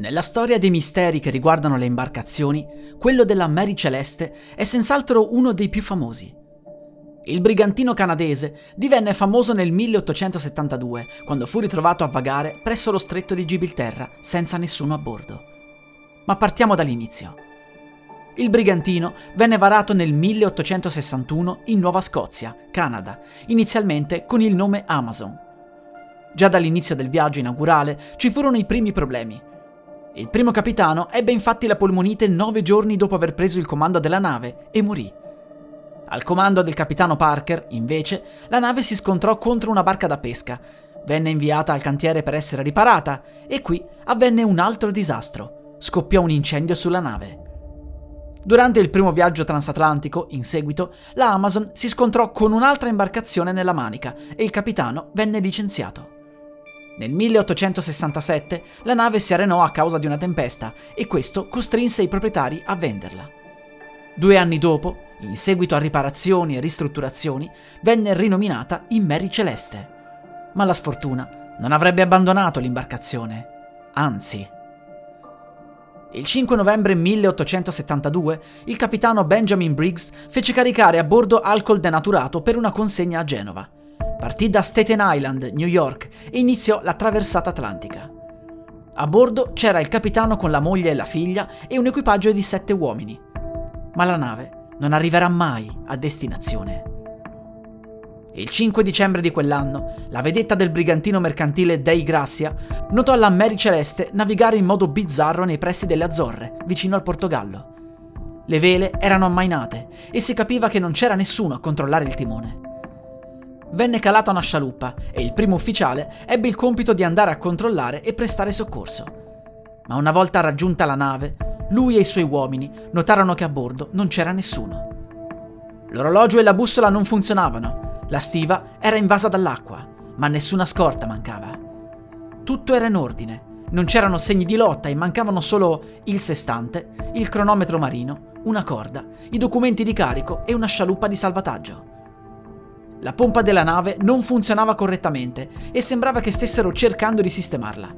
Nella storia dei misteri che riguardano le imbarcazioni, quello della Mary Celeste è senz'altro uno dei più famosi. Il brigantino canadese divenne famoso nel 1872, quando fu ritrovato a vagare presso lo stretto di Gibilterra senza nessuno a bordo. Ma partiamo dall'inizio. Il brigantino venne varato nel 1861 in Nuova Scozia, Canada, inizialmente con il nome Amazon. Già dall'inizio del viaggio inaugurale ci furono i primi problemi. Il primo capitano ebbe infatti la polmonite nove giorni dopo aver preso il comando della nave e morì. Al comando del capitano Parker, invece, la nave si scontrò contro una barca da pesca, venne inviata al cantiere per essere riparata e qui avvenne un altro disastro. Scoppiò un incendio sulla nave. Durante il primo viaggio transatlantico, in seguito, la Amazon si scontrò con un'altra imbarcazione nella Manica e il capitano venne licenziato. Nel 1867 la nave si arenò a causa di una tempesta e questo costrinse i proprietari a venderla. Due anni dopo, in seguito a riparazioni e ristrutturazioni, venne rinominata in Mary Celeste. Ma la sfortuna non avrebbe abbandonato l'imbarcazione, anzi. Il 5 novembre 1872 il capitano Benjamin Briggs fece caricare a bordo alcol denaturato per una consegna a Genova. Partì da Staten Island, New York, e iniziò la traversata atlantica. A bordo c'era il capitano con la moglie e la figlia e un equipaggio di sette uomini. Ma la nave non arriverà mai a destinazione. Il 5 dicembre di quell'anno, la vedetta del brigantino mercantile Dei Gracia notò la Mary Celeste navigare in modo bizzarro nei pressi delle Azzorre, vicino al Portogallo. Le vele erano ammainate e si capiva che non c'era nessuno a controllare il timone venne calata una scialuppa e il primo ufficiale ebbe il compito di andare a controllare e prestare soccorso. Ma una volta raggiunta la nave, lui e i suoi uomini notarono che a bordo non c'era nessuno. L'orologio e la bussola non funzionavano, la stiva era invasa dall'acqua, ma nessuna scorta mancava. Tutto era in ordine, non c'erano segni di lotta e mancavano solo il sestante, il cronometro marino, una corda, i documenti di carico e una scialuppa di salvataggio. La pompa della nave non funzionava correttamente e sembrava che stessero cercando di sistemarla.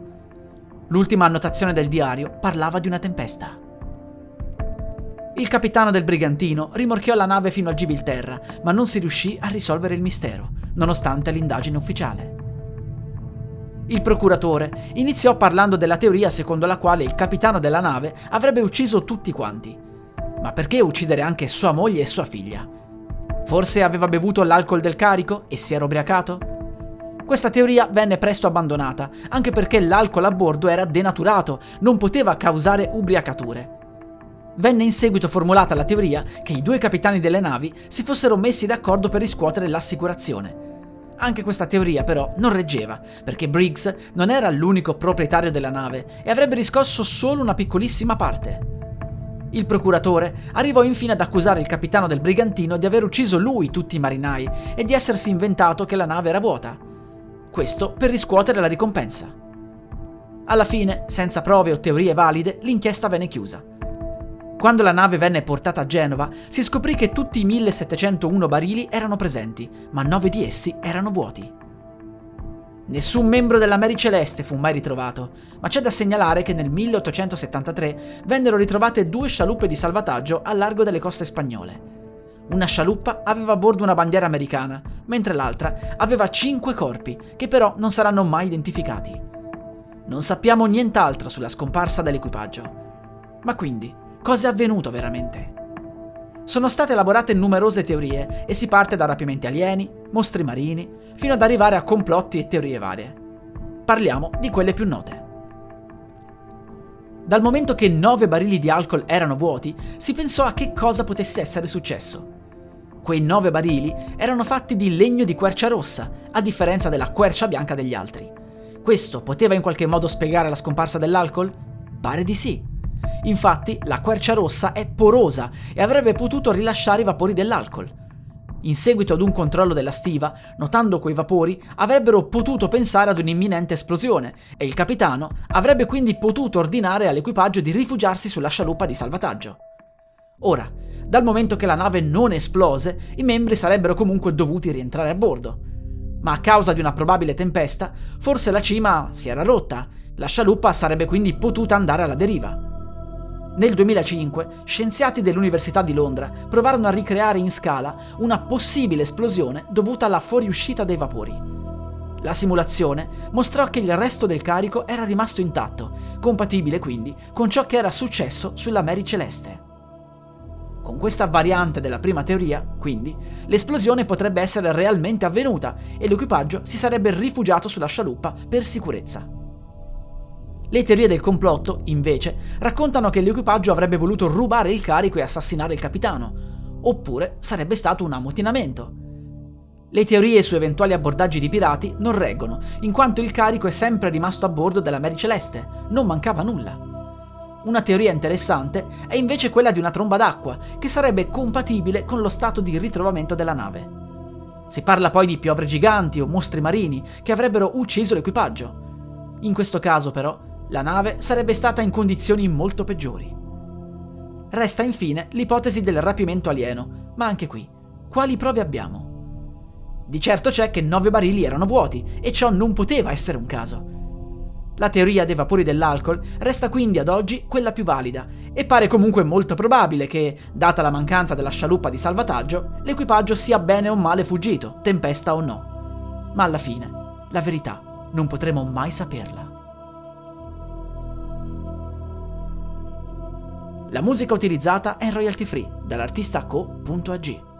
L'ultima annotazione del diario parlava di una tempesta. Il capitano del brigantino rimorchiò la nave fino a Gibilterra, ma non si riuscì a risolvere il mistero, nonostante l'indagine ufficiale. Il procuratore iniziò parlando della teoria secondo la quale il capitano della nave avrebbe ucciso tutti quanti. Ma perché uccidere anche sua moglie e sua figlia? Forse aveva bevuto l'alcol del carico e si era ubriacato? Questa teoria venne presto abbandonata, anche perché l'alcol a bordo era denaturato, non poteva causare ubriacature. Venne in seguito formulata la teoria che i due capitani delle navi si fossero messi d'accordo per riscuotere l'assicurazione. Anche questa teoria però non reggeva, perché Briggs non era l'unico proprietario della nave e avrebbe riscosso solo una piccolissima parte. Il procuratore arrivò infine ad accusare il capitano del brigantino di aver ucciso lui tutti i marinai e di essersi inventato che la nave era vuota. Questo per riscuotere la ricompensa. Alla fine, senza prove o teorie valide, l'inchiesta venne chiusa. Quando la nave venne portata a Genova, si scoprì che tutti i 1701 barili erano presenti, ma nove di essi erano vuoti. Nessun membro della Mary Celeste fu mai ritrovato, ma c'è da segnalare che nel 1873 vennero ritrovate due scialuppe di salvataggio a largo delle coste spagnole. Una scialuppa aveva a bordo una bandiera americana, mentre l'altra aveva cinque corpi, che però non saranno mai identificati. Non sappiamo nient'altro sulla scomparsa dell'equipaggio. Ma quindi, cosa è avvenuto veramente? Sono state elaborate numerose teorie e si parte da rapimenti alieni, mostri marini, fino ad arrivare a complotti e teorie varie. Parliamo di quelle più note. Dal momento che nove barili di alcol erano vuoti, si pensò a che cosa potesse essere successo. Quei nove barili erano fatti di legno di quercia rossa, a differenza della quercia bianca degli altri. Questo poteva in qualche modo spiegare la scomparsa dell'alcol? Pare di sì. Infatti, la quercia rossa è porosa e avrebbe potuto rilasciare i vapori dell'alcol. In seguito ad un controllo della stiva, notando quei vapori, avrebbero potuto pensare ad un'imminente esplosione e il capitano avrebbe quindi potuto ordinare all'equipaggio di rifugiarsi sulla scialuppa di salvataggio. Ora, dal momento che la nave non esplose, i membri sarebbero comunque dovuti rientrare a bordo. Ma a causa di una probabile tempesta, forse la cima si era rotta, la scialuppa sarebbe quindi potuta andare alla deriva. Nel 2005 scienziati dell'Università di Londra provarono a ricreare in scala una possibile esplosione dovuta alla fuoriuscita dei vapori. La simulazione mostrò che il resto del carico era rimasto intatto, compatibile quindi con ciò che era successo sulla Mary Celeste. Con questa variante della prima teoria, quindi, l'esplosione potrebbe essere realmente avvenuta e l'equipaggio si sarebbe rifugiato sulla scialuppa per sicurezza. Le teorie del complotto, invece, raccontano che l'equipaggio avrebbe voluto rubare il carico e assassinare il capitano, oppure sarebbe stato un ammutinamento. Le teorie su eventuali abbordaggi di pirati non reggono, in quanto il carico è sempre rimasto a bordo della Mary Celeste, non mancava nulla. Una teoria interessante è invece quella di una tromba d'acqua, che sarebbe compatibile con lo stato di ritrovamento della nave. Si parla poi di piovre giganti o mostri marini che avrebbero ucciso l'equipaggio. In questo caso, però, la nave sarebbe stata in condizioni molto peggiori. Resta infine l'ipotesi del rapimento alieno, ma anche qui, quali prove abbiamo? Di certo c'è che nove barili erano vuoti e ciò non poteva essere un caso. La teoria dei vapori dell'alcol resta quindi ad oggi quella più valida e pare comunque molto probabile che, data la mancanza della scialuppa di salvataggio, l'equipaggio sia bene o male fuggito, tempesta o no. Ma alla fine, la verità non potremo mai saperla. La musica utilizzata è royalty free dall'artista co.ag.